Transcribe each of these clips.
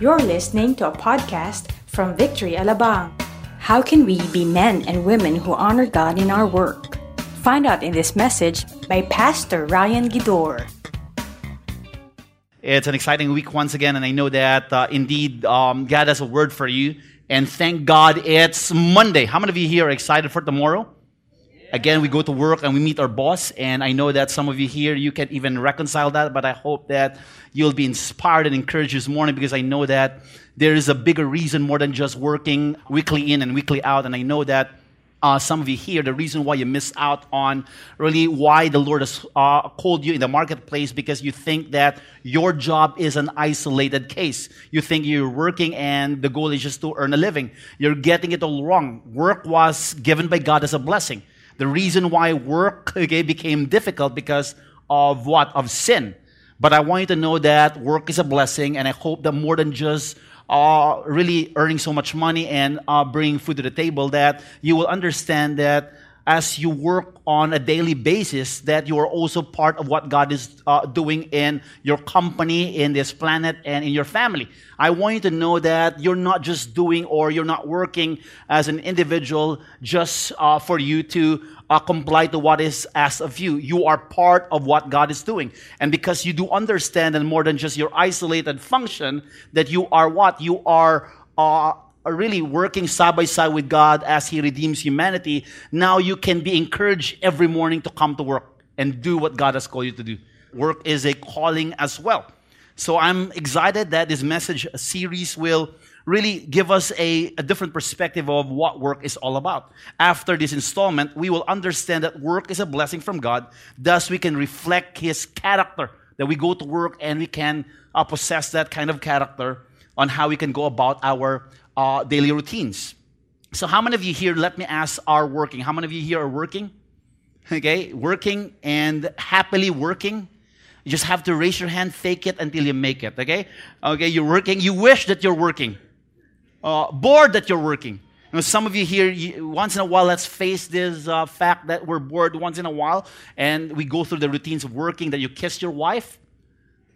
You're listening to a podcast from Victory Alabang. How can we be men and women who honor God in our work? Find out in this message by Pastor Ryan Gidor. It's an exciting week once again, and I know that uh, indeed um, God has a word for you. And thank God it's Monday. How many of you here are excited for tomorrow? Again, we go to work and we meet our boss, and I know that some of you here, you can't even reconcile that, but I hope that you'll be inspired and encouraged this morning because I know that there is a bigger reason more than just working weekly in and weekly out, and I know that uh, some of you here, the reason why you miss out on really why the Lord has uh, called you in the marketplace because you think that your job is an isolated case. You think you're working and the goal is just to earn a living. You're getting it all wrong. Work was given by God as a blessing. The reason why work okay, became difficult because of what? Of sin. But I want you to know that work is a blessing, and I hope that more than just uh, really earning so much money and uh, bringing food to the table that you will understand that as you work on a daily basis that you are also part of what god is uh, doing in your company in this planet and in your family i want you to know that you're not just doing or you're not working as an individual just uh, for you to uh, comply to what is asked of you. You are part of what God is doing. And because you do understand, and more than just your isolated function, that you are what? You are uh, really working side by side with God as He redeems humanity. Now you can be encouraged every morning to come to work and do what God has called you to do. Work is a calling as well. So I'm excited that this message series will really give us a, a different perspective of what work is all about. After this installment, we will understand that work is a blessing from God. Thus, we can reflect His character. That we go to work and we can uh, possess that kind of character on how we can go about our uh, daily routines. So, how many of you here, let me ask, are working? How many of you here are working? Okay, working and happily working. You just have to raise your hand, fake it until you make it. Okay? Okay, you're working. You wish that you're working uh, bored that you're working. You know, some of you here, you, once in a while, let's face this uh, fact that we're bored once in a while, and we go through the routines of working. That you kiss your wife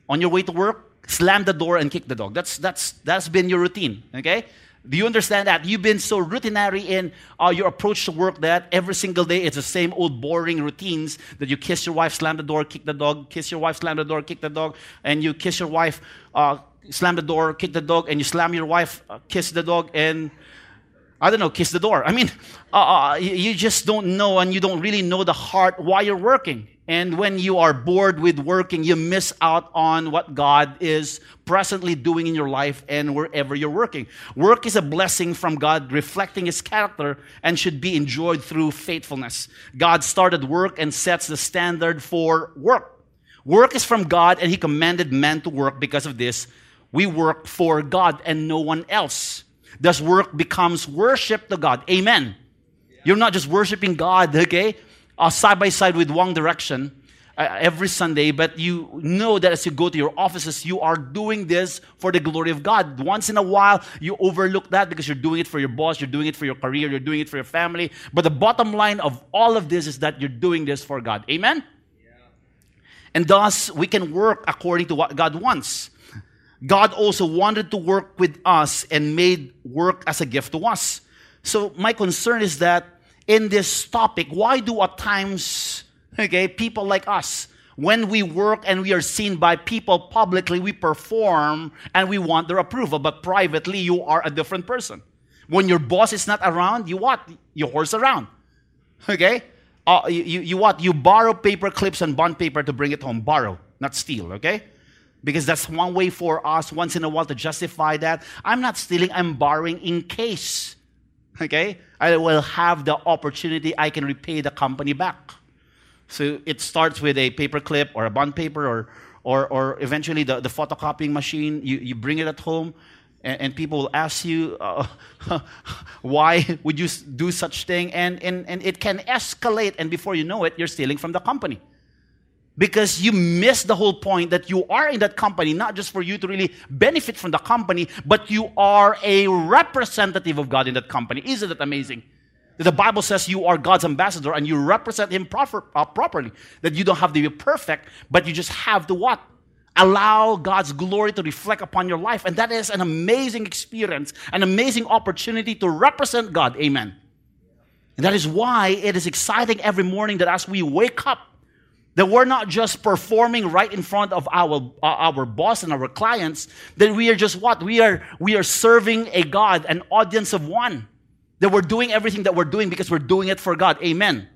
on your way to work, slam the door, and kick the dog. That's that's that's been your routine. Okay. Do you understand that? You've been so routinary in uh, your approach to work that every single day it's the same old boring routines that you kiss your wife, slam the door, kick the dog, kiss your wife, slam the door, kick the dog, and you kiss your wife, uh, slam the door, kick the dog, and you slam your wife, uh, kiss the dog, and I don't know, kiss the door. I mean, uh, uh, you just don't know and you don't really know the heart why you're working. And when you are bored with working, you miss out on what God is presently doing in your life and wherever you're working. Work is a blessing from God, reflecting His character, and should be enjoyed through faithfulness. God started work and sets the standard for work. Work is from God, and He commanded men to work because of this we work for God and no one else. Thus, work becomes worship to God. Amen. You're not just worshiping God, okay, uh, side by side with one direction uh, every Sunday, but you know that as you go to your offices, you are doing this for the glory of God. Once in a while, you overlook that because you're doing it for your boss, you're doing it for your career, you're doing it for your family. But the bottom line of all of this is that you're doing this for God. Amen? Yeah. And thus, we can work according to what God wants. God also wanted to work with us and made work as a gift to us. So my concern is that in this topic, why do at times, okay, people like us, when we work and we are seen by people publicly, we perform and we want their approval, but privately you are a different person. When your boss is not around, you what? You horse around. Okay? Uh, you, you, you what? You borrow paper clips and bond paper to bring it home. Borrow, not steal, okay? Because that's one way for us once in a while to justify that. I'm not stealing, I'm borrowing in case. Okay? I will have the opportunity, I can repay the company back. So it starts with a paper clip or a bond paper or, or, or eventually the, the photocopying machine. You, you bring it at home and, and people will ask you, uh, why would you do such thing? And, and, and it can escalate and before you know it, you're stealing from the company because you miss the whole point that you are in that company, not just for you to really benefit from the company, but you are a representative of God in that company. Isn't that amazing? The Bible says you are God's ambassador and you represent Him proper, uh, properly. That you don't have to be perfect, but you just have to what? allow God's glory to reflect upon your life. And that is an amazing experience, an amazing opportunity to represent God. Amen. And that is why it is exciting every morning that as we wake up, that we're not just performing right in front of our, uh, our boss and our clients, that we are just what? We are, we are serving a God, an audience of one. That we're doing everything that we're doing because we're doing it for God. Amen.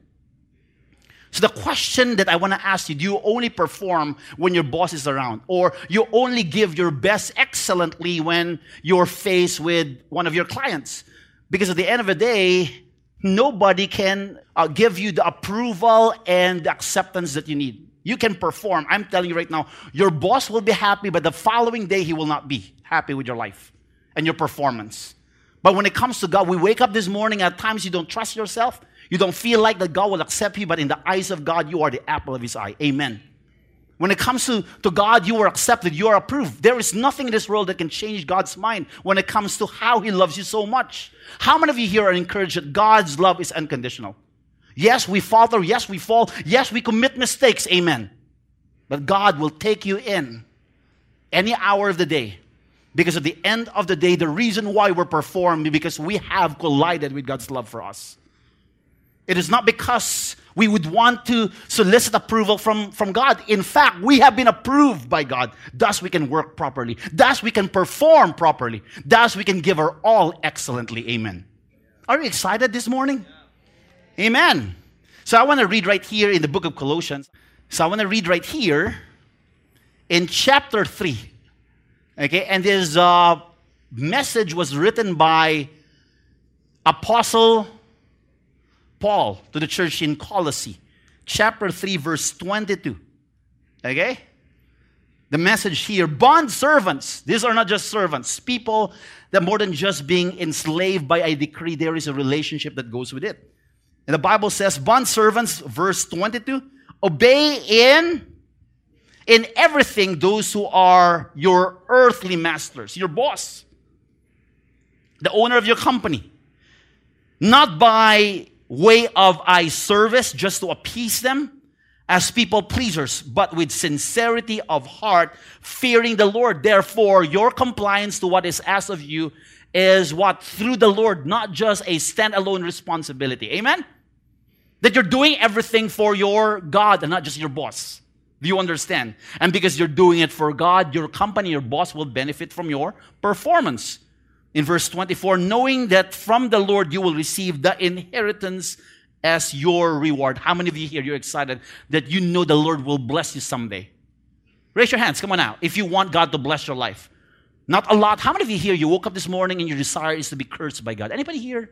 So the question that I want to ask you, do you only perform when your boss is around? Or you only give your best excellently when you're faced with one of your clients? Because at the end of the day, nobody can uh, give you the approval and the acceptance that you need. You can perform. I'm telling you right now, your boss will be happy, but the following day he will not be happy with your life and your performance. But when it comes to God, we wake up this morning, at times you don't trust yourself. You don't feel like that God will accept you, but in the eyes of God, you are the apple of his eye. Amen. When it comes to, to God, you are accepted, you are approved. There is nothing in this world that can change God's mind when it comes to how He loves you so much. How many of you here are encouraged that God's love is unconditional? Yes, we falter. Yes, we fall. Yes, we commit mistakes. Amen. But God will take you in any hour of the day. Because at the end of the day, the reason why we're performing because we have collided with God's love for us. It is not because we would want to solicit approval from, from God. In fact, we have been approved by God. Thus, we can work properly. Thus, we can perform properly. Thus, we can give our all excellently. Amen. Are you excited this morning? Amen. So, I want to read right here in the book of Colossians. So, I want to read right here in chapter 3. Okay, and this uh, message was written by Apostle Paul to the church in Colossae, chapter 3, verse 22. Okay? The message here bond servants. These are not just servants, people that more than just being enslaved by a decree, there is a relationship that goes with it. And the Bible says, bond servants, verse 22, obey in in everything those who are your earthly masters, your boss, the owner of your company, not by way of eye service just to appease them as people pleasers, but with sincerity of heart, fearing the Lord. Therefore, your compliance to what is asked of you is what? Through the Lord, not just a standalone responsibility. Amen? That you're doing everything for your God and not just your boss. Do you understand? And because you're doing it for God, your company, your boss will benefit from your performance in verse 24, knowing that from the Lord you will receive the inheritance as your reward. How many of you here you're excited that you know the Lord will bless you someday? Raise your hands, come on now. If you want God to bless your life. Not a lot. How many of you here you woke up this morning and your desire is to be cursed by God? Anybody here?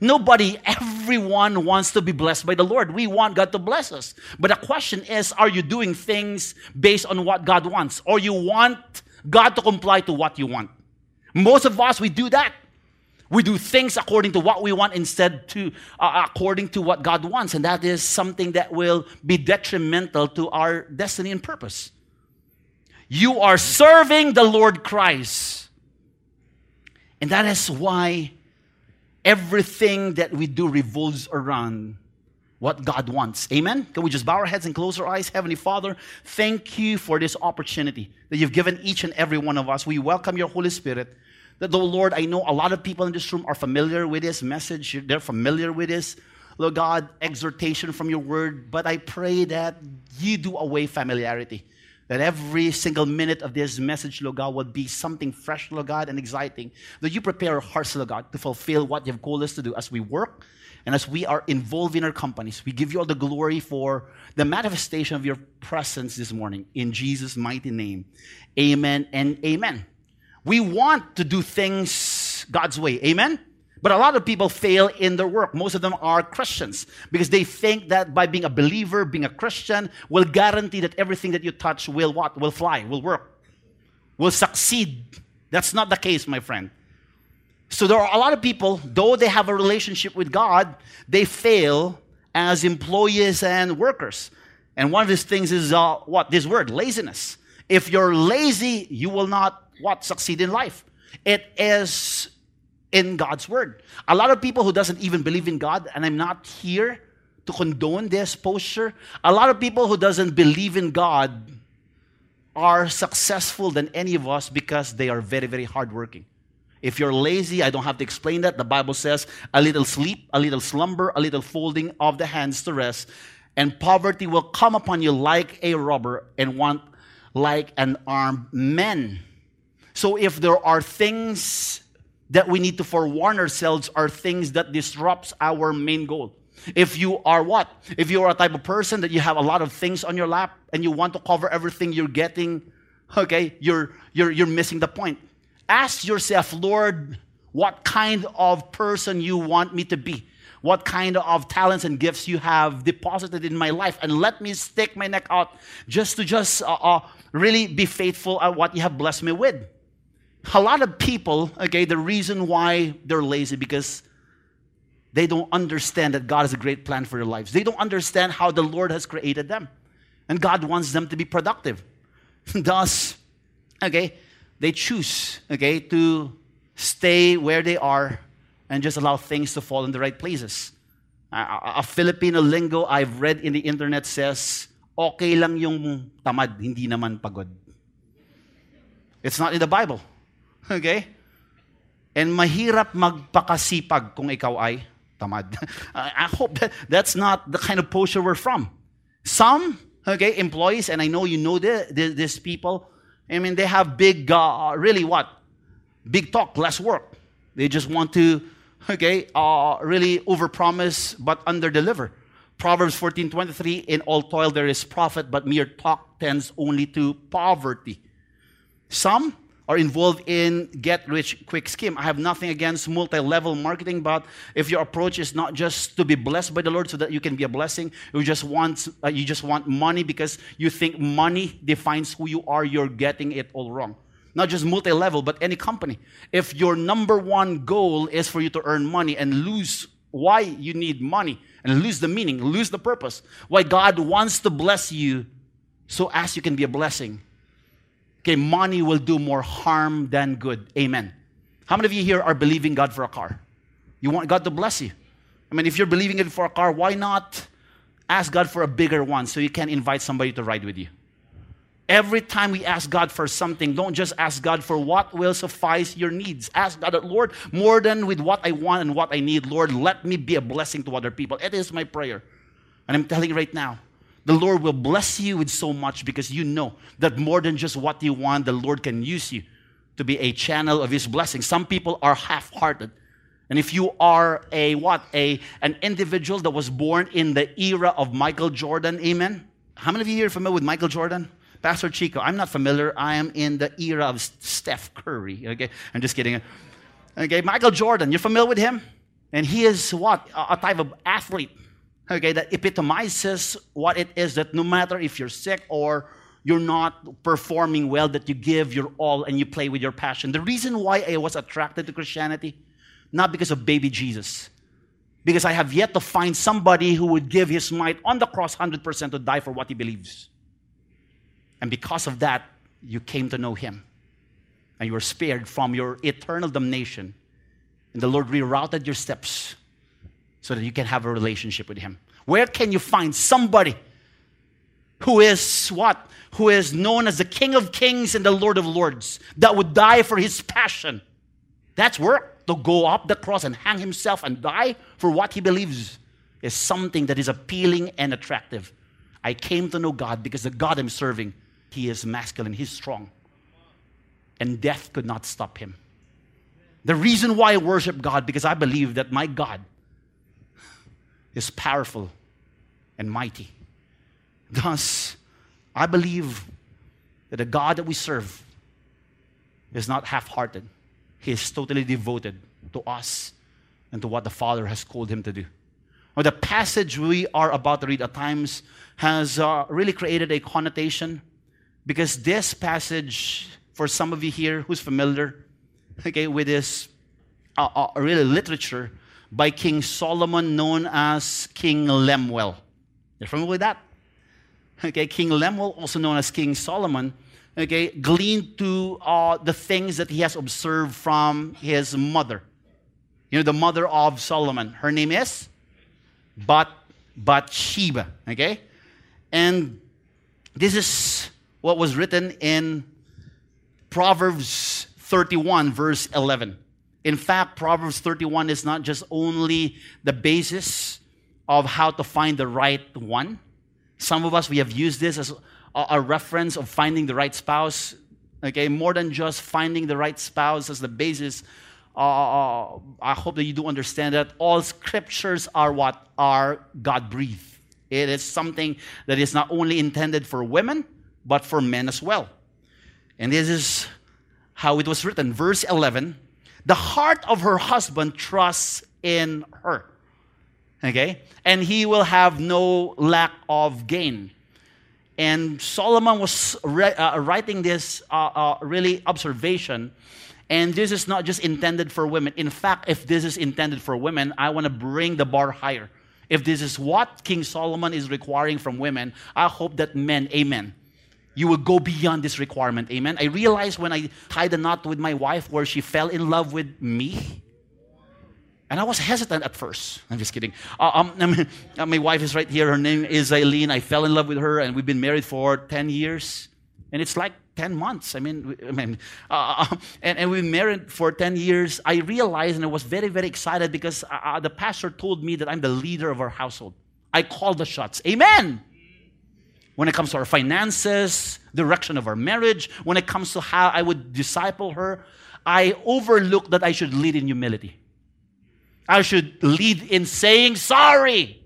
Nobody, everyone wants to be blessed by the Lord. We want God to bless us. But the question is, are you doing things based on what God wants? Or you want God to comply to what you want? Most of us, we do that. We do things according to what we want instead to uh, according to what God wants, and that is something that will be detrimental to our destiny and purpose. You are serving the Lord Christ. And that is why everything that we do revolves around what God wants. Amen? Can we just bow our heads and close our eyes? Heavenly Father, thank you for this opportunity that you've given each and every one of us. We welcome your Holy Spirit that, though, Lord, I know a lot of people in this room are familiar with this message, they're familiar with this, Lord God, exhortation from your word, but I pray that you do away familiarity. That every single minute of this message, Lord God, would be something fresh, Lord God, and exciting. That you prepare our hearts, Lord God, to fulfill what you've called us to do as we work and as we are involved in our companies. We give you all the glory for the manifestation of your presence this morning. In Jesus' mighty name, amen and amen. We want to do things God's way. Amen? But a lot of people fail in their work. Most of them are Christians because they think that by being a believer, being a Christian, will guarantee that everything that you touch will what? Will fly, will work, will succeed. That's not the case, my friend. So there are a lot of people, though they have a relationship with God, they fail as employees and workers. And one of these things is uh, what? This word, laziness. If you're lazy, you will not what succeed in life. It is in God's word. A lot of people who doesn't even believe in God, and I'm not here to condone this posture. A lot of people who doesn't believe in God are successful than any of us because they are very, very hardworking. If you're lazy, I don't have to explain that. The Bible says a little sleep, a little slumber, a little folding of the hands to rest, and poverty will come upon you like a robber and want like an armed man. So if there are things that we need to forewarn ourselves are things that disrupts our main goal. If you are what? If you are a type of person that you have a lot of things on your lap and you want to cover everything you're getting, okay, you're you're you're missing the point. Ask yourself, Lord, what kind of person you want me to be? What kind of talents and gifts you have deposited in my life, and let me stick my neck out just to just uh, uh, really be faithful at what you have blessed me with. A lot of people, okay, the reason why they're lazy because they don't understand that God has a great plan for their lives. They don't understand how the Lord has created them. And God wants them to be productive. Thus, okay, they choose, okay, to stay where they are and just allow things to fall in the right places. A, a Filipino lingo I've read in the internet says, okay lang yung tamad, hindi naman pagod. It's not in the Bible. Okay? And mahirap magpakasipag kung ikaw ay tamad. I hope that that's not the kind of posture we're from. Some, okay, employees, and I know you know the, the, these people, I mean, they have big, uh, really what? Big talk, less work. They just want to, okay, uh, really overpromise but underdeliver. Proverbs 14:23, in all toil there is profit, but mere talk tends only to poverty. Some are involved in get rich quick scheme. I have nothing against multi-level marketing, but if your approach is not just to be blessed by the Lord so that you can be a blessing, you just want uh, you just want money because you think money defines who you are, you're getting it all wrong. Not just multi-level, but any company. If your number one goal is for you to earn money and lose why you need money and lose the meaning, lose the purpose, why God wants to bless you so as you can be a blessing Okay, money will do more harm than good. Amen. How many of you here are believing God for a car? You want God to bless you. I mean, if you're believing it for a car, why not ask God for a bigger one so you can invite somebody to ride with you? Every time we ask God for something, don't just ask God for what will suffice your needs. Ask God, Lord, more than with what I want and what I need, Lord, let me be a blessing to other people. It is my prayer. And I'm telling you right now, the Lord will bless you with so much because you know that more than just what you want, the Lord can use you to be a channel of His blessing. Some people are half hearted. And if you are a what? A an individual that was born in the era of Michael Jordan, amen. How many of you are familiar with Michael Jordan? Pastor Chico, I'm not familiar. I am in the era of Steph Curry. Okay, I'm just kidding. Okay, Michael Jordan, you're familiar with him? And he is what? A type of athlete okay, that epitomizes what it is that no matter if you're sick or you're not performing well, that you give your all and you play with your passion. The reason why I was attracted to Christianity, not because of baby Jesus, because I have yet to find somebody who would give his might on the cross 100% to die for what he believes. And because of that, you came to know him. And you were spared from your eternal damnation. And the Lord rerouted your steps so that you can have a relationship with Him. Where can you find somebody who is what? Who is known as the King of Kings and the Lord of Lords that would die for His passion? That's work to go up the cross and hang Himself and die for what He believes is something that is appealing and attractive. I came to know God because the God I'm serving, He is masculine, He's strong. And death could not stop Him. The reason why I worship God because I believe that my God is powerful and mighty. Thus, I believe that the God that we serve is not half hearted, He is totally devoted to us and to what the Father has called Him to do. Well, the passage we are about to read at times has uh, really created a connotation because this passage, for some of you here who's familiar okay, with this uh, uh, really literature, by King Solomon, known as King Lemuel. You're familiar with that? Okay, King Lemuel, also known as King Solomon, okay, gleaned to uh, the things that he has observed from his mother. You know, the mother of Solomon. Her name is Bat Bathsheba. Okay, and this is what was written in Proverbs 31, verse 11. In fact, Proverbs 31 is not just only the basis of how to find the right one. Some of us, we have used this as a, reference of finding the right spouse. Okay, more than just finding the right spouse as the basis. Uh, I hope that you do understand that all scriptures are what are God breathed. It is something that is not only intended for women, but for men as well. And this is how it was written. Verse 11 The heart of her husband trusts in her. Okay? And he will have no lack of gain. And Solomon was re- uh, writing this uh, uh, really observation. And this is not just intended for women. In fact, if this is intended for women, I want to bring the bar higher. If this is what King Solomon is requiring from women, I hope that men, amen, you will go beyond this requirement, amen. I realized when I tied the knot with my wife where she fell in love with me. And I was hesitant at first. I'm just kidding. Uh, um, uh, my wife is right here. Her name is Eileen. I fell in love with her, and we've been married for 10 years. And it's like 10 months. I mean, I mean uh, uh, and, and we've married for 10 years. I realized and I was very, very excited because uh, uh, the pastor told me that I'm the leader of our household. I call the shots. Amen. When it comes to our finances, direction of our marriage, when it comes to how I would disciple her, I overlook that I should lead in humility. I should lead in saying sorry.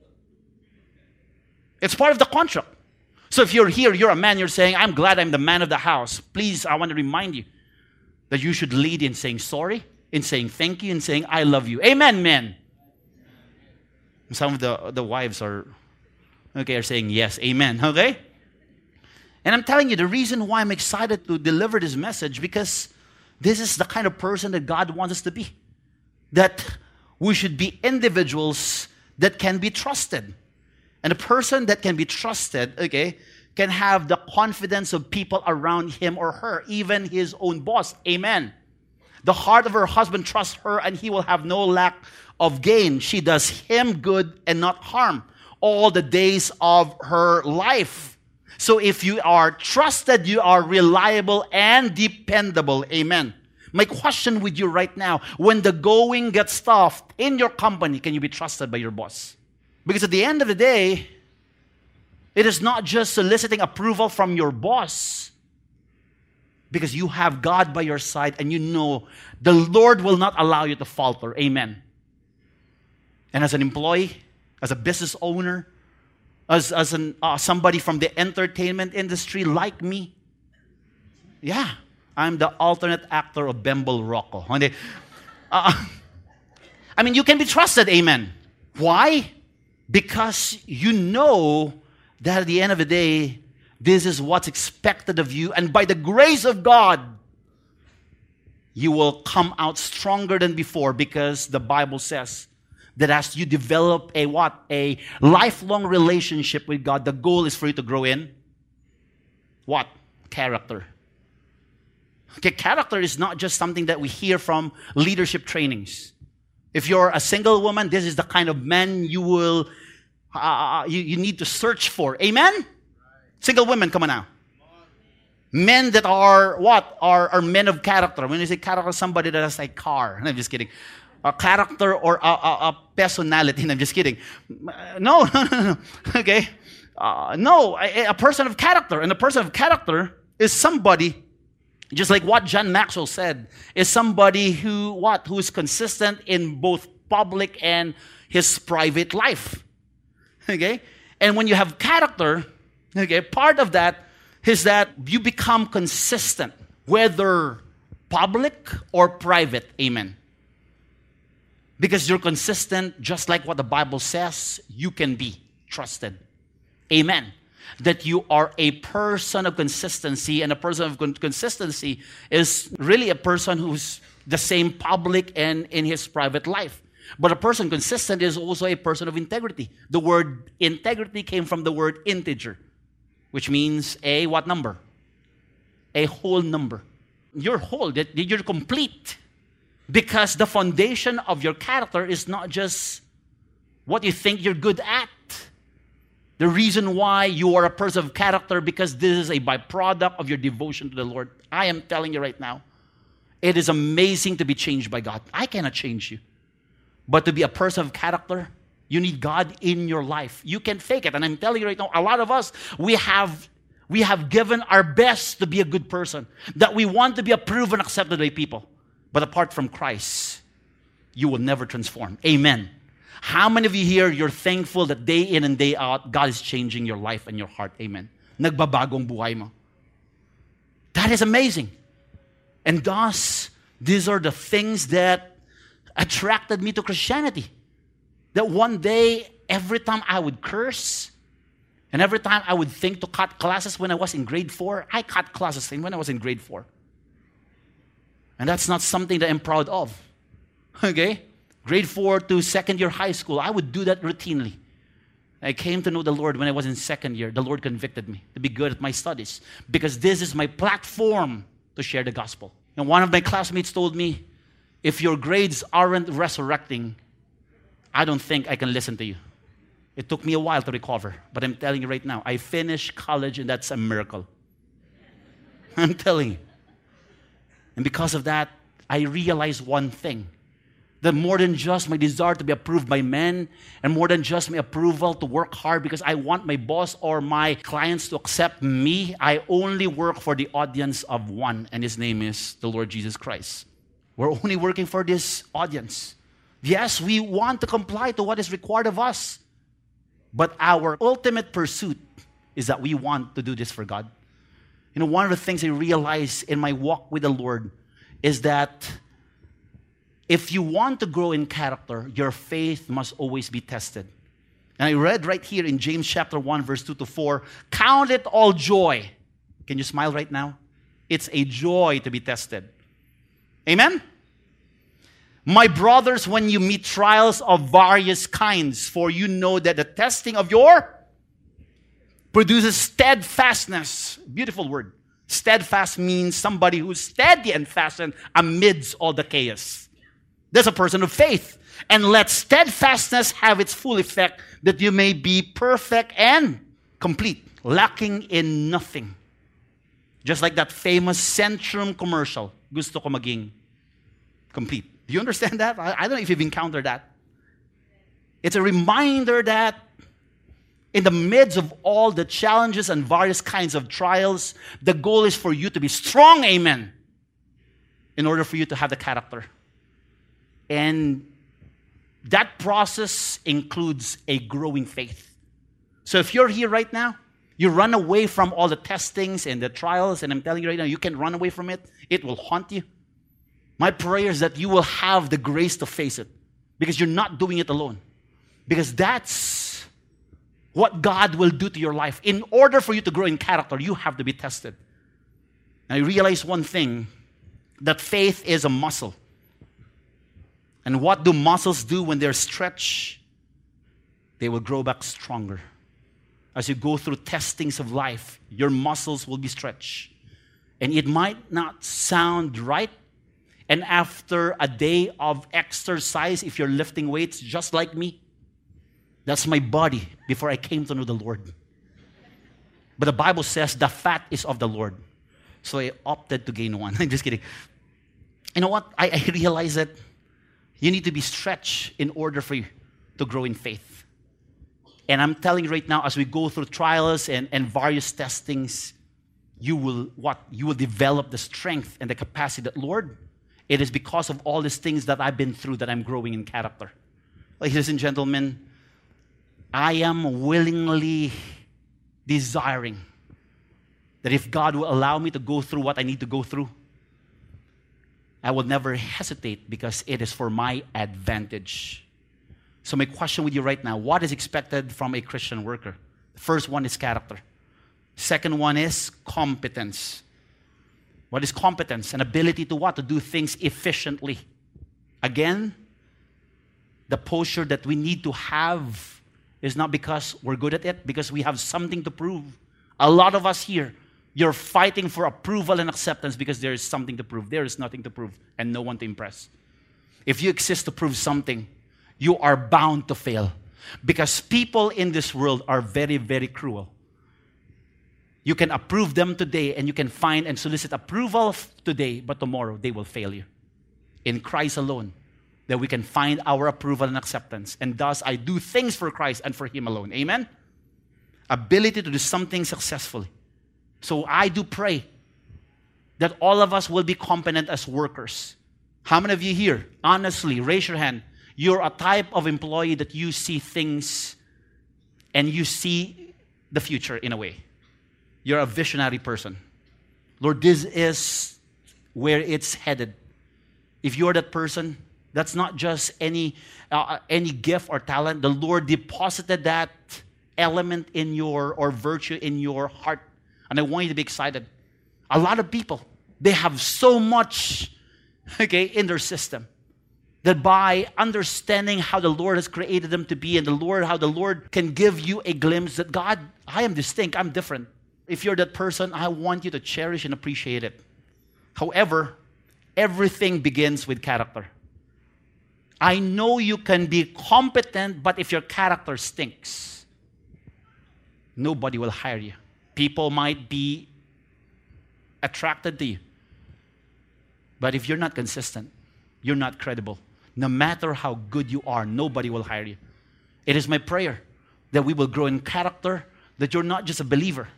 It's part of the contract. So if you're here, you're a man, you're saying, I'm glad I'm the man of the house. Please, I want to remind you that you should lead in saying sorry, in saying thank you, in saying I love you. Amen, men. Some of the, the wives are okay, are saying yes, amen, okay? And I'm telling you, the reason why I'm excited to deliver this message, because this is the kind of person that God wants us to be. That we should be individuals that can be trusted. And a person that can be trusted, okay, can have the confidence of people around him or her, even his own boss. Amen. The heart of her husband trusts her, and he will have no lack of gain. She does him good and not harm all the days of her life. So if you are trusted, you are reliable and dependable. Amen. My question with you right now when the going gets tough in your company, can you be trusted by your boss? Because at the end of the day, it is not just soliciting approval from your boss, because you have God by your side and you know the Lord will not allow you to falter. Amen. And as an employee, as a business owner, as, as an, uh, somebody from the entertainment industry like me, yeah, I'm the alternate actor of Bembol Roco. Uh, I mean, you can be trusted, amen. Why? because you know that at the end of the day, this is what's expected of you. And by the grace of God, you will come out stronger than before because the Bible says that as you develop a what? A lifelong relationship with God, the goal is for you to grow in what? Character. Okay, character is not just something that we hear from leadership trainings. If you're a single woman, this is the kind of man you will uh, uh, uh, you, you need to search for. Amen? Right. Single women, come on now. Men that are what? Are, are men of character. When you say character, somebody that has a car. I'm just kidding. A character or a, a, a personality. I'm just kidding. No, no, no, no. Okay. Uh, no, a, a person of character. And a person of character is somebody just like what John Maxwell said, is somebody who what who is consistent in both public and his private life. Okay? And when you have character, okay, part of that is that you become consistent, whether public or private. Amen. Because you're consistent, just like what the Bible says, you can be trusted. Amen. That you are a person of consistency, and a person of consistency is really a person who's the same public and in his private life. But a person consistent is also a person of integrity. The word integrity came from the word integer, which means a what number? A whole number. You're whole, you're complete. Because the foundation of your character is not just what you think you're good at, The reason why you are a person of character because this is a byproduct of your devotion to the Lord. I am telling you right now. It is amazing to be changed by God. I cannot change you. But to be a person of character, you need God in your life. You can fake it. And I'm telling you right now, a lot of us, we have we have given our best to be a good person, that we want to be approved and accepted by people. But apart from Christ, you will never transform. Amen. How many of you here, you're thankful that day in and day out, God is changing your life and your heart? Amen. Nagbabagong buhay mo. That is amazing. And thus, these are the things that attracted me to Christianity. That one day, every time I would curse, and every time I would think to cut classes when I was in grade four, I cut classes when I was in grade four. And that's not something that I'm proud of. Okay? Grade four to second year high school, I would do that routinely. I came to know the Lord when I was in second year. The Lord convicted me to be good at my studies because this is my platform to share the gospel. And one of my classmates told me, if your grades aren't resurrecting, I don't think I can listen to you. It took me a while to recover, but I'm telling you right now, I finished college and that's a miracle. I'm telling you. And because of that, I realized one thing that more than just my desire to be approved by men and more than just my approval to work hard because I want my boss or my clients to accept me, I only work for the audience of one, and his name is the Lord Jesus Christ. We're only working for this audience. Yes, we want to comply to what is required of us, but our ultimate pursuit is that we want to do this for God. You know, one of the things I realized in my walk with the Lord is that if you want to grow in character, your faith must always be tested. And I read right here in James chapter 1, verse 2 to 4 Count it all joy. Can you smile right now? It's a joy to be tested. Amen? My brothers, when you meet trials of various kinds, for you know that the testing of your produces steadfastness. Beautiful word. Steadfast means somebody who's steady and fastened amidst all the chaos. That's a person of faith. And let steadfastness have its full effect, that you may be perfect and complete, lacking in nothing. Just like that famous Centrum commercial, gusto ko maging complete. Do you understand that? I, I don't know if you've encountered that. It's a reminder that in the midst of all the challenges and various kinds of trials, the goal is for you to be strong, amen, in order for you to have the character and that process includes a growing faith. So if you're here right now, you run away from all the testings and the trials, and I'm telling you right now, you can run away from it. It will haunt you. My prayer is that you will have the grace to face it because you're not doing it alone. Because that's what God will do to your life. In order for you to grow in character, you have to be tested. And I realize one thing that faith is a muscle. And what do muscles do when they're stretched? They will grow back stronger. As you go through testings of life, your muscles will be stretched. And it might not sound right. And after a day of exercise, if you're lifting weights just like me, that's my body before I came to know the Lord. But the Bible says the fat is of the Lord. So I opted to gain one. I'm just kidding. You know what? I, I realized that you need to be stretched in order for you to grow in faith. And I'm telling you right now, as we go through trials and, and various testings, you will what? You will develop the strength and the capacity that, Lord, it is because of all these things that I've been through that I'm growing in character. Ladies and gentlemen, I am willingly desiring that if God will allow me to go through what I need to go through, I will never hesitate because it is for my advantage. So, my question with you right now what is expected from a Christian worker? The first one is character, second one is competence. What is competence? An ability to what? To do things efficiently. Again, the posture that we need to have is not because we're good at it, because we have something to prove. A lot of us here, you're fighting for approval and acceptance because there is something to prove. There is nothing to prove and no one to impress. If you exist to prove something, you are bound to fail. Because people in this world are very, very cruel. You can approve them today and you can find and solicit approval today, but tomorrow they will fail you. In Christ alone, that we can find our approval and acceptance. And thus, I do things for Christ and for Him alone. Amen? Ability to do something successfully. So I do pray that all of us will be competent as workers. How many of you here, honestly, raise your hand, you're a type of employee that you see things and you see the future in a way. You're a visionary person. Lord, this is where it's headed. If you're that person, that's not just any, uh, any gift or talent. The Lord deposited that element in your, or virtue in your heart. And I want you to be excited. A lot of people, they have so much, okay, in their system that by understanding how the Lord has created them to be and the Lord, how the Lord can give you a glimpse that God, I am distinct, I'm different. If you're that person, I want you to cherish and appreciate it. However, everything begins with character. I know you can be competent, but if your character stinks, nobody will hire you. People might be attracted to you. But if you're not consistent, you're not credible. No matter how good you are, nobody will hire you. It is my prayer that we will grow in character, that you're not just a believer,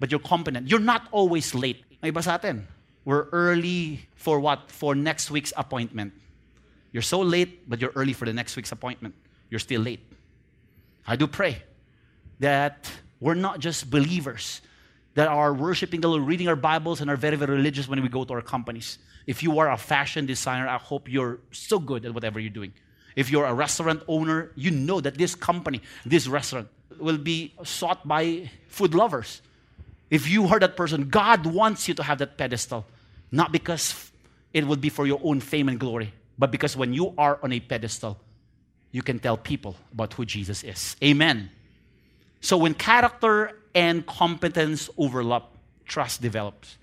but you're competent. You're not always late. May iba. We're early for what? For next week's appointment. You're so late, but you're early for the next week's appointment. You're still late. I do pray that we're not just believers that are worshiping the Lord, reading our Bibles, and are very, very religious when we go to our companies. If you are a fashion designer, I hope you're so good at whatever you're doing. If you're a restaurant owner, you know that this company, this restaurant, will be sought by food lovers. If you are that person, God wants you to have that pedestal, not because it would be for your own fame and glory, but because when you are on a pedestal, you can tell people about who Jesus is. Amen. So when character and competence overlap, trust develops.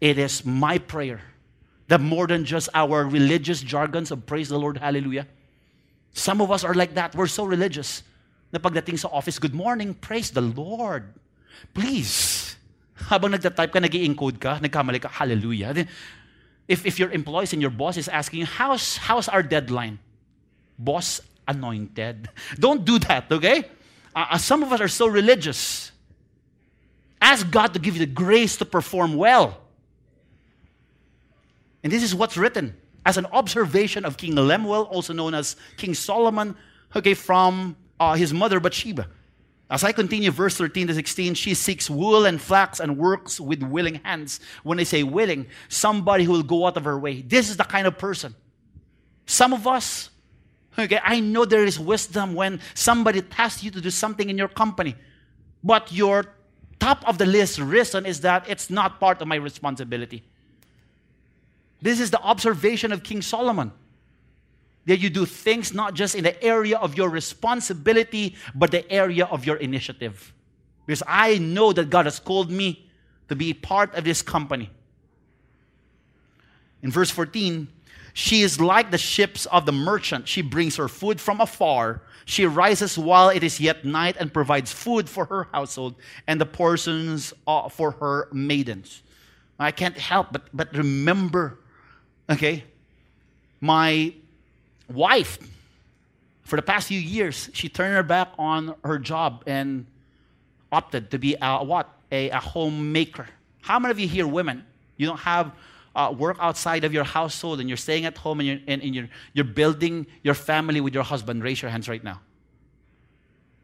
It is my prayer that more than just our religious jargons of praise the Lord, hallelujah. Some of us are like that. We're so religious. Na pagdating sa office, good morning, praise the Lord. Please, habang nagta-type ka, nag encode ka, nagkamali ka, hallelujah. If, if your employees and your boss is asking, how's, how's our deadline? Boss anointed. Don't do that, okay? Uh, uh, some of us are so religious. Ask God to give you the grace to perform well. And this is what's written as an observation of King Lemuel, also known as King Solomon, okay, from uh, his mother Bathsheba. As I continue, verse 13 to 16, she seeks wool and flax and works with willing hands. When I say willing, somebody who will go out of her way. This is the kind of person. Some of us, okay, I know there is wisdom when somebody tasks you to do something in your company, but your top of the list reason is that it's not part of my responsibility. This is the observation of King Solomon that you do things not just in the area of your responsibility, but the area of your initiative. Because I know that God has called me to be part of this company. In verse 14, she is like the ships of the merchant. She brings her food from afar. She rises while it is yet night and provides food for her household and the portions uh, for her maidens. I can't help but, but remember, okay, my wife, for the past few years, she turned her back on her job and opted to be a what? A, a homemaker. How many of you here, women, you don't have uh, work outside of your household and you're staying at home and, you're, and, and you're, you're building your family with your husband? Raise your hands right now.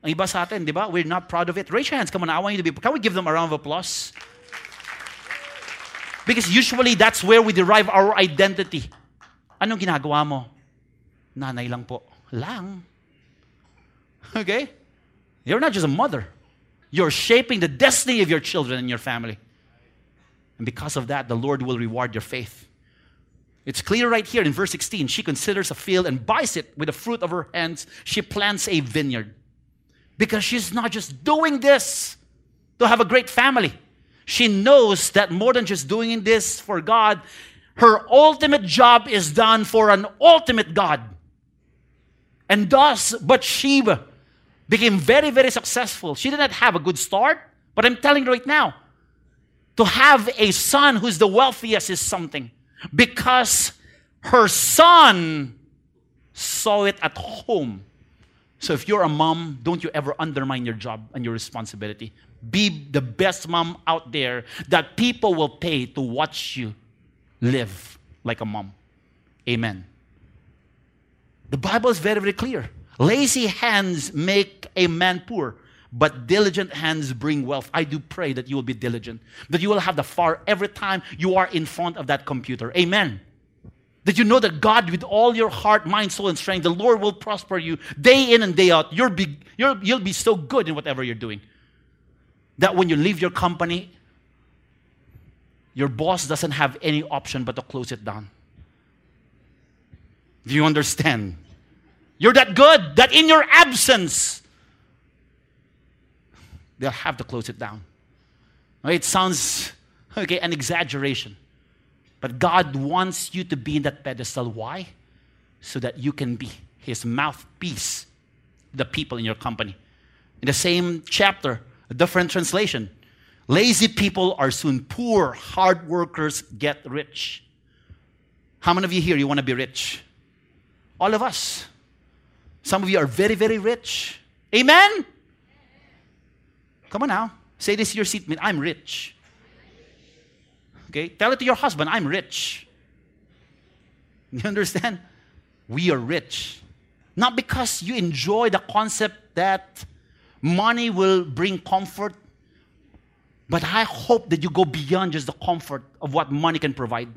Ang iba sa atin, di ba? We're not proud of it. Raise your hands. Come on, I want you to be. Can we give them a round of applause? Because usually that's where we derive our identity. Anong ginagawa mo? Nanay lang po. Lang. Okay? You're not just a mother. You're shaping the destiny of your children and your family. And because of that, the Lord will reward your faith. It's clear right here in verse 16. She considers a field and buys it with the fruit of her hands. She plants a vineyard. Because she's not just doing this to have a great family. She knows that more than just doing this for God, her ultimate job is done for an ultimate God. And thus, Bathsheba became very, very successful. She did not have a good start, but I'm telling you right now, to have a son who's the wealthiest is something because her son saw it at home. So if you're a mom, don't you ever undermine your job and your responsibility. Be the best mom out there that people will pay to watch you live like a mom. Amen. The Bible is very, very clear. Lazy hands make a man poor, but diligent hands bring wealth. I do pray that you will be diligent, that you will have the fire every time you are in front of that computer. Amen. That you know that God, with all your heart, mind, soul, and strength, the Lord will prosper you day in and day out. You'll be, you'll, you'll be so good in whatever you're doing that when you leave your company, your boss doesn't have any option but to close it down. Do you understand? You're that good that in your absence, they'll have to close it down. It sounds okay, an exaggeration. But God wants you to be in that pedestal. Why? So that you can be his mouthpiece, the people in your company. In the same chapter, a different translation. Lazy people are soon poor, hard workers get rich. How many of you here you want to be rich? All of us. Some of you are very, very rich. Amen? Come on now. Say this to your seatmate I'm rich. Okay? Tell it to your husband I'm rich. You understand? We are rich. Not because you enjoy the concept that money will bring comfort, but I hope that you go beyond just the comfort of what money can provide.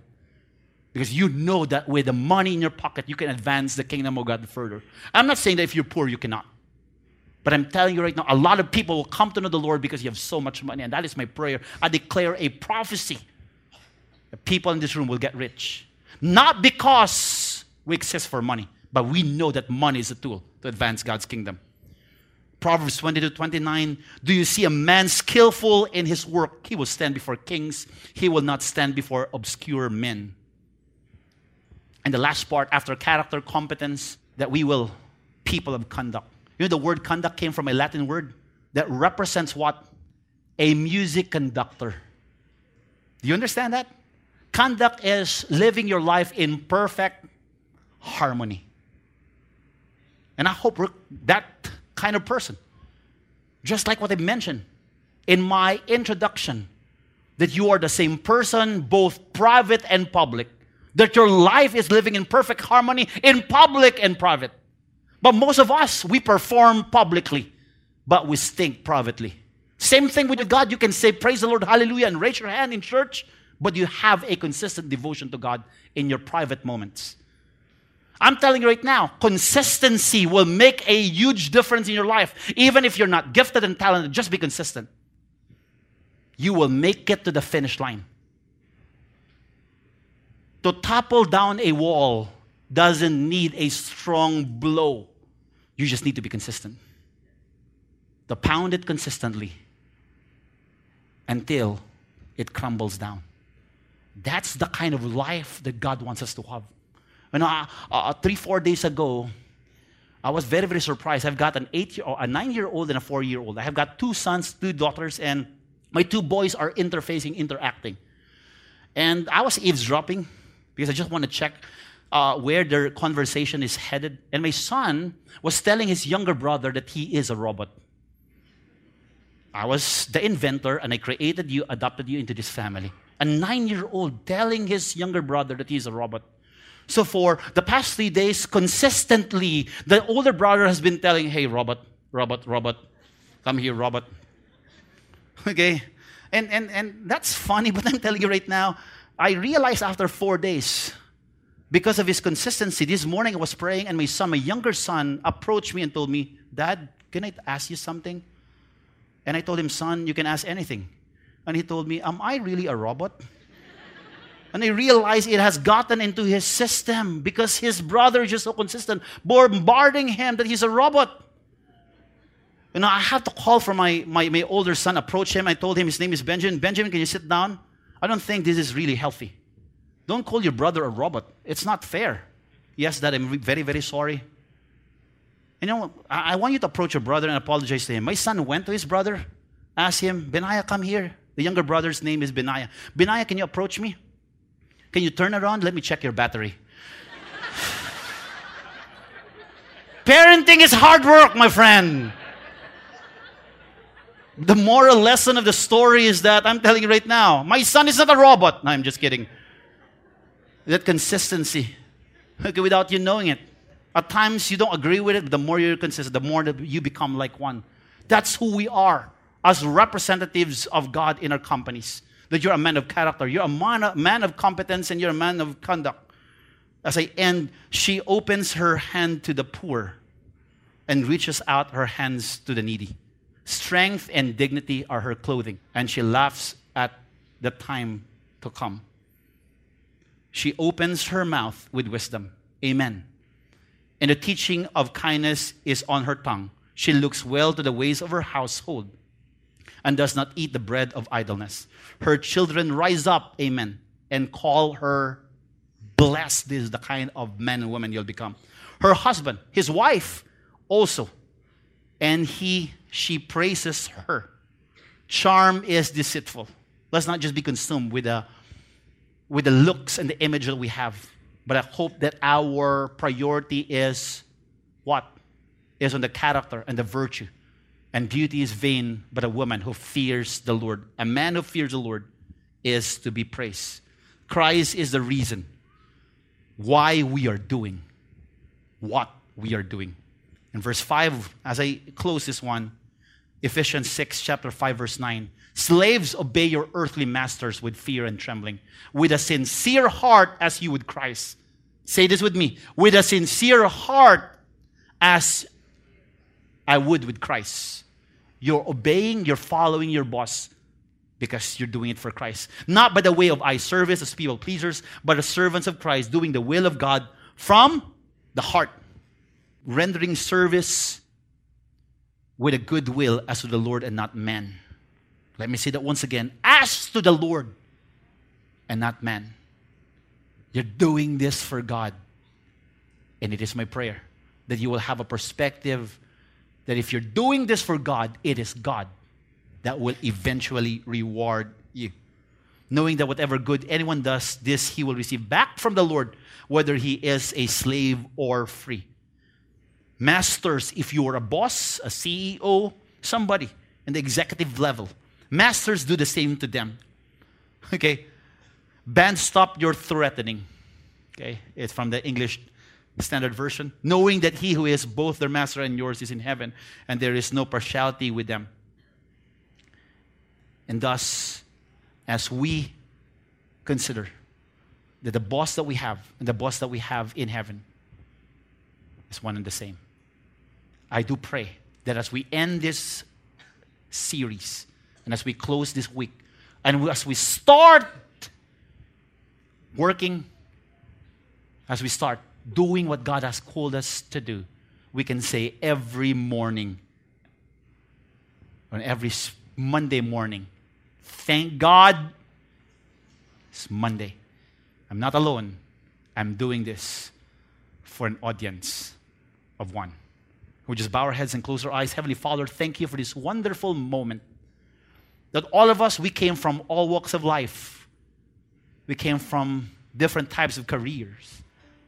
Because you know that with the money in your pocket, you can advance the kingdom of God further. I'm not saying that if you're poor, you cannot. But I'm telling you right now, a lot of people will come to know the Lord because you have so much money. And that is my prayer. I declare a prophecy that people in this room will get rich. Not because we exist for money, but we know that money is a tool to advance God's kingdom. Proverbs 20 to 29. Do you see a man skillful in his work? He will stand before kings, he will not stand before obscure men. And the last part, after character competence, that we will people of conduct. You know, the word conduct came from a Latin word that represents what? A music conductor. Do you understand that? Conduct is living your life in perfect harmony. And I hope that kind of person, just like what I mentioned in my introduction, that you are the same person, both private and public that your life is living in perfect harmony in public and private. But most of us, we perform publicly, but we stink privately. Same thing with God. You can say, Praise the Lord, hallelujah, and raise your hand in church, but you have a consistent devotion to God in your private moments. I'm telling you right now, consistency will make a huge difference in your life. Even if you're not gifted and talented, just be consistent. You will make it to the finish line. To topple down a wall doesn't need a strong blow. You just need to be consistent. To pound it consistently until it crumbles down. That's the kind of life that God wants us to have. You know, uh, uh, three, four days ago, I was very, very surprised. I've got an eight year, a nine year old and a four year old. I have got two sons, two daughters, and my two boys are interfacing, interacting. And I was eavesdropping because I just want to check uh, where their conversation is headed. And my son was telling his younger brother that he is a robot. I was the inventor and I created you, adopted you into this family. A nine year old telling his younger brother that he's a robot. So for the past three days, consistently, the older brother has been telling, hey, robot, robot, robot, come here, robot. Okay? And, and, and that's funny, but I'm telling you right now, I realized after four days, because of his consistency, this morning I was praying, and my son, my younger son, approached me and told me, Dad, can I ask you something? And I told him, Son, you can ask anything. And he told me, Am I really a robot? and I realized it has gotten into his system because his brother is just so consistent, bombarding him that he's a robot. You know, I have to call for my, my, my older son, approach him. I told him his name is Benjamin. Benjamin, can you sit down? I don't think this is really healthy. Don't call your brother a robot. It's not fair. Yes, Dad, I'm very, very sorry. You know, I, want you to approach your brother and apologize to him. My son went to his brother, asked him, Benaiah, come here. The younger brother's name is Benaiah. Benaiah, can you approach me? Can you turn around? Let me check your battery. Parenting is hard work, my friend. The moral lesson of the story is that I'm telling you right now, my son is not a robot. No, I'm just kidding. That consistency, okay, without you knowing it. At times you don't agree with it, but the more you're consistent, the more that you become like one. That's who we are as representatives of God in our companies. That you're a man of character, you're a man, man of competence, and you're a man of conduct. As I end, she opens her hand to the poor and reaches out her hands to the needy. Strength and dignity are her clothing, and she laughs at the time to come. She opens her mouth with wisdom. Amen. And the teaching of kindness is on her tongue. She looks well to the ways of her household and does not eat the bread of idleness. Her children rise up, amen, and call her blessed. This is the kind of man and woman you'll become. Her husband, his wife, also, and he, she praises her. Charm is deceitful. Let's not just be consumed with the, with the looks and the image that we have, but I hope that our priority is what? Is on the character and the virtue and beauty is vain, but a woman who fears the Lord, a man who fears the Lord, is to be praised. Christ is the reason why we are doing what we are doing. In verse 5, as I close this one, Ephesians 6, chapter 5, verse 9. Slaves, obey your earthly masters with fear and trembling, with a sincere heart as you would Christ. Say this with me. With a sincere heart as I would with Christ. You're obeying, you're following your boss because you're doing it for Christ. Not by the way of eye service as people pleasers, but as servants of Christ, doing the will of God from the heart, rendering service with a good will as to the Lord and not man. Let me say that once again as to the Lord and not man. You're doing this for God. And it is my prayer that you will have a perspective that if you're doing this for God, it is God that will eventually reward you. Knowing that whatever good anyone does, this he will receive back from the Lord, whether he is a slave or free. Masters, if you are a boss, a CEO, somebody in the executive level, masters do the same to them. Okay? Band stop your threatening. Okay? It's from the English Standard Version, knowing that he who is both their master and yours is in heaven, and there is no partiality with them. And thus, as we consider that the boss that we have and the boss that we have in heaven is one and the same, I do pray that as we end this series and as we close this week, and as we start working, as we start doing what God has called us to do, we can say every morning, on every Monday morning, thank God it's Monday. I'm not alone. I'm doing this for an audience of one. We just bow our heads and close our eyes. Heavenly Father, thank you for this wonderful moment that all of us, we came from all walks of life. We came from different types of careers.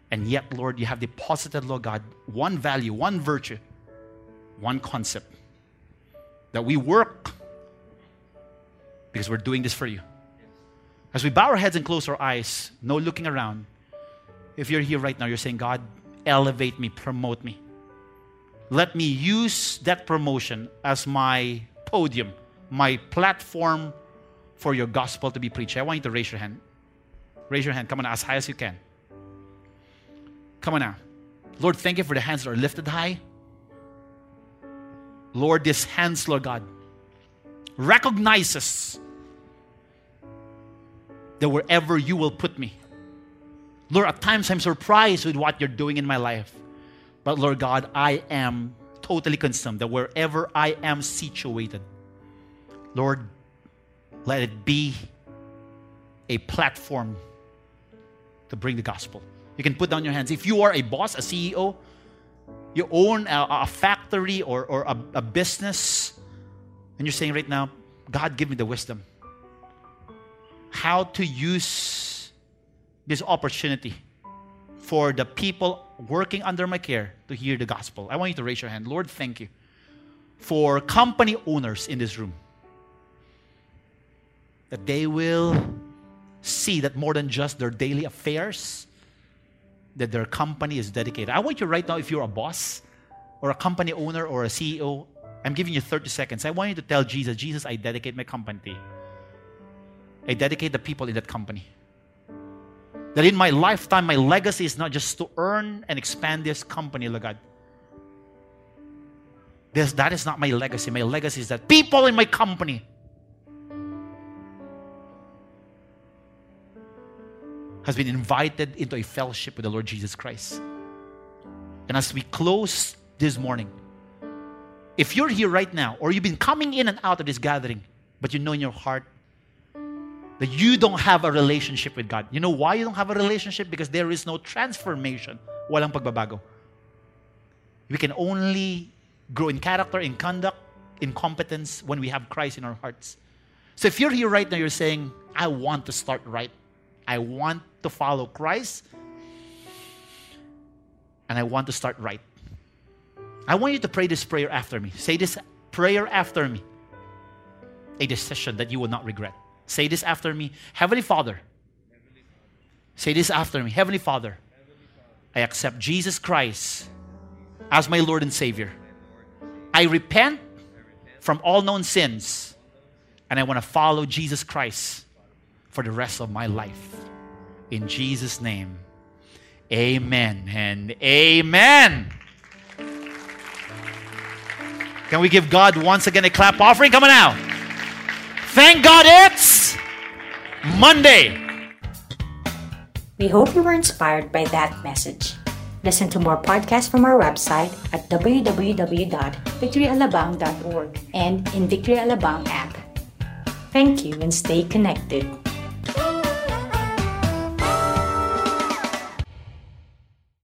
And yet, Lord, you have deposited, Lord God, one value, one virtue, one concept that we work because we're doing this for you. As we bow our heads and close our eyes, no looking around, if you're here right now, you're saying, God, elevate me, promote me. Let me use that promotion as my podium, my platform for your gospel to be preached. I want you to raise your hand. Raise your hand. Come on, as high as you can. Come on now. Lord, thank you for the hands that are lifted high. Lord, these hands, Lord God, recognizes that wherever you will put me, Lord, at times I'm surprised with what you're doing in my life. But Lord God, I am totally consumed that wherever I am situated, Lord, let it be a platform to bring the gospel. You can put down your hands. If you are a boss, a CEO, You own a, a factory or, or a, a business, and you're saying right now, God, give me the wisdom. How to use this opportunity for the people working under my care to hear the gospel. I want you to raise your hand. Lord, thank you for company owners in this room that they will see that more than just their daily affairs, that their company is dedicated. I want you right now, if you're a boss or a company owner or a CEO, I'm giving you 30 seconds. I want you to tell Jesus, Jesus, I dedicate my company. I dedicate the people in that company. That in my lifetime, my legacy is not just to earn and expand this company, Lord God. This, that is not my legacy. My legacy is that people in my company has been invited into a fellowship with the Lord Jesus Christ. And as we close this morning, if you're here right now, or you've been coming in and out of this gathering, but you know in your heart that you don't have a relationship with God. You know why you don't have a relationship? Because there is no transformation. Walang pagbabago. We can only grow in character, in conduct, in competence when we have Christ in our hearts. So if you're here right now, you're saying, I want to start right. I want to follow Christ. And I want to start right. I want you to pray this prayer after me. Say this prayer after me. A decision that you will not regret. Say this after me. Heavenly Father. Say this after me. Heavenly Father. I accept Jesus Christ as my Lord and Savior. I repent from all known sins and I want to follow Jesus Christ for the rest of my life. In Jesus' name, amen and amen. Can we give God once again a clap offering? Come on now. Thank God it's Monday. We hope you were inspired by that message. Listen to more podcasts from our website at www.victoryalabang.org and in Victory Alabang app. Thank you and stay connected.